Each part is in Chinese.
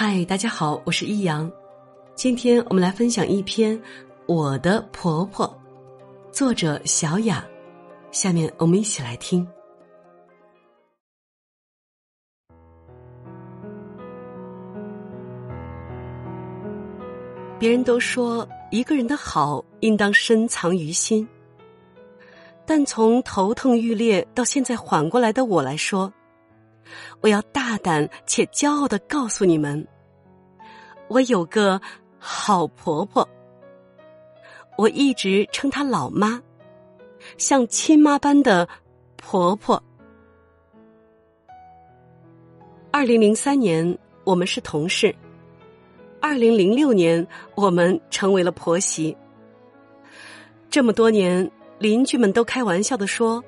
嗨，大家好，我是易阳。今天我们来分享一篇《我的婆婆》，作者小雅。下面我们一起来听。别人都说一个人的好应当深藏于心，但从头痛欲裂到现在缓过来的我来说。我要大胆且骄傲的告诉你们，我有个好婆婆。我一直称她老妈，像亲妈般的婆婆。二零零三年我们是同事，二零零六年我们成为了婆媳。这么多年，邻居们都开玩笑的说，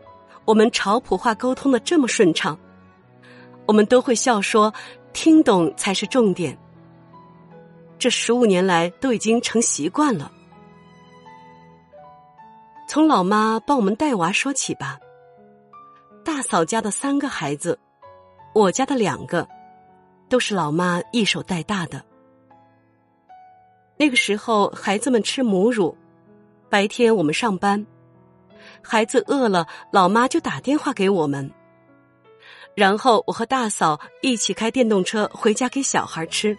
我们潮普话沟通的这么顺畅。我们都会笑说：“听懂才是重点。”这十五年来都已经成习惯了。从老妈帮我们带娃说起吧。大嫂家的三个孩子，我家的两个，都是老妈一手带大的。那个时候，孩子们吃母乳，白天我们上班，孩子饿了，老妈就打电话给我们。然后我和大嫂一起开电动车回家给小孩吃。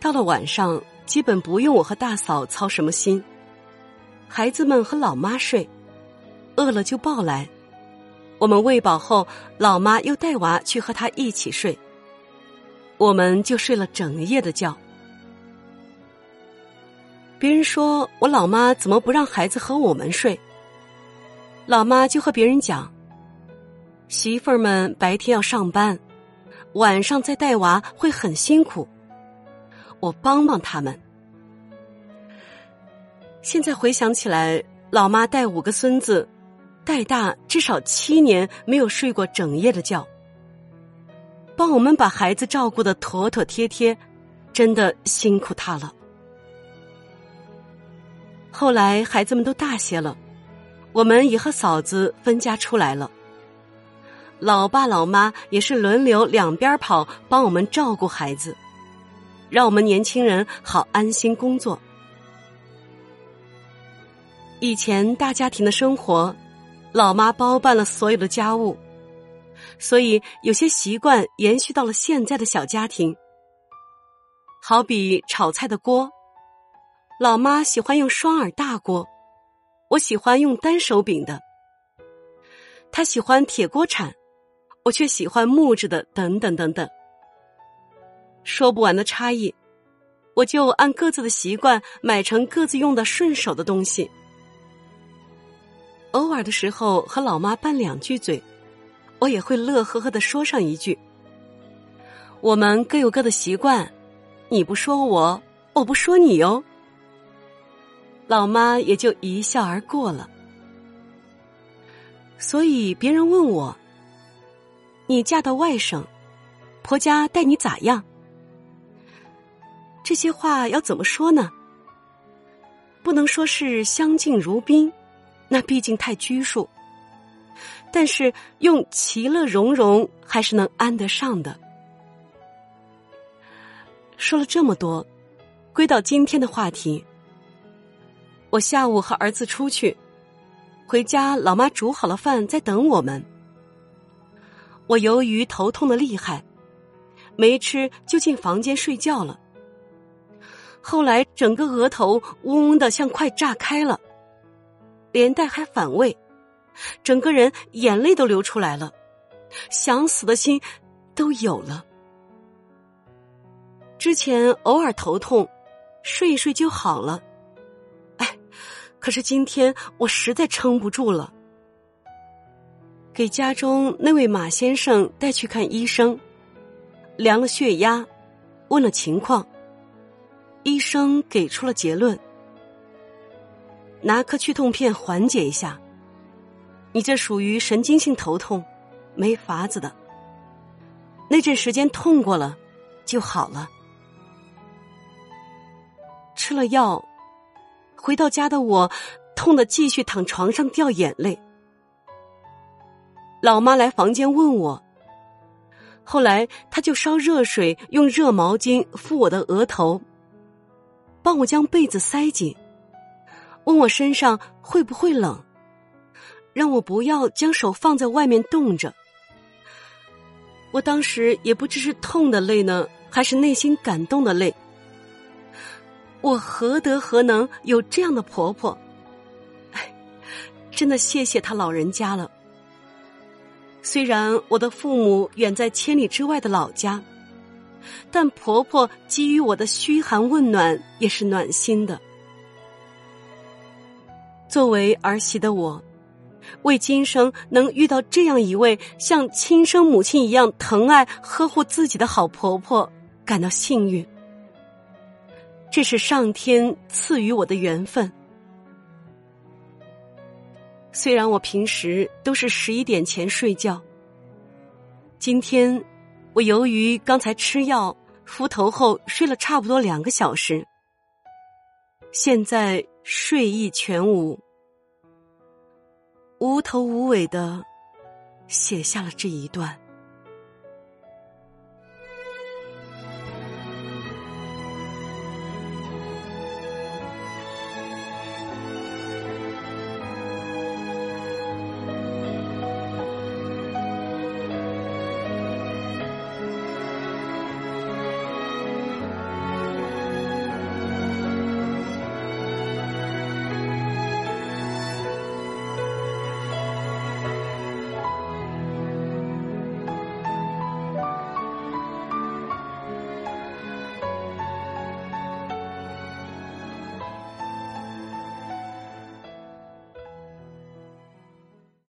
到了晚上，基本不用我和大嫂操什么心，孩子们和老妈睡，饿了就抱来，我们喂饱后，老妈又带娃去和他一起睡，我们就睡了整夜的觉。别人说我老妈怎么不让孩子和我们睡，老妈就和别人讲。媳妇儿们白天要上班，晚上再带娃会很辛苦，我帮帮他们。现在回想起来，老妈带五个孙子，带大至少七年没有睡过整夜的觉，帮我们把孩子照顾的妥妥帖帖，真的辛苦她了。后来孩子们都大些了，我们也和嫂子分家出来了。老爸老妈也是轮流两边跑，帮我们照顾孩子，让我们年轻人好安心工作。以前大家庭的生活，老妈包办了所有的家务，所以有些习惯延续到了现在的小家庭。好比炒菜的锅，老妈喜欢用双耳大锅，我喜欢用单手柄的，她喜欢铁锅铲。我却喜欢木质的，等等等等，说不完的差异，我就按各自的习惯买成各自用的顺手的东西。偶尔的时候和老妈拌两句嘴，我也会乐呵呵的说上一句：“我们各有各的习惯，你不说我，我不说你哟。”老妈也就一笑而过了。所以别人问我。你嫁到外省，婆家待你咋样？这些话要怎么说呢？不能说是相敬如宾，那毕竟太拘束。但是用其乐融融还是能安得上的。说了这么多，归到今天的话题。我下午和儿子出去，回家老妈煮好了饭在等我们。我由于头痛的厉害，没吃就进房间睡觉了。后来整个额头嗡嗡的像快炸开了，连带还反胃，整个人眼泪都流出来了，想死的心都有了。之前偶尔头痛，睡一睡就好了，哎，可是今天我实在撑不住了。给家中那位马先生带去看医生，量了血压，问了情况，医生给出了结论：拿颗去痛片缓解一下。你这属于神经性头痛，没法子的。那阵时间痛过了，就好了。吃了药，回到家的我，痛的继续躺床上掉眼泪。老妈来房间问我：“后来，他就烧热水，用热毛巾敷我的额头，帮我将被子塞紧，问我身上会不会冷，让我不要将手放在外面冻着。我当时也不知是痛的泪呢，还是内心感动的泪。我何德何能有这样的婆婆？哎，真的谢谢他老人家了。虽然我的父母远在千里之外的老家，但婆婆给予我的嘘寒问暖也是暖心的。作为儿媳的我，为今生能遇到这样一位像亲生母亲一样疼爱呵护自己的好婆婆感到幸运。这是上天赐予我的缘分。虽然我平时都是十一点前睡觉，今天我由于刚才吃药敷头后睡了差不多两个小时，现在睡意全无，无头无尾的写下了这一段。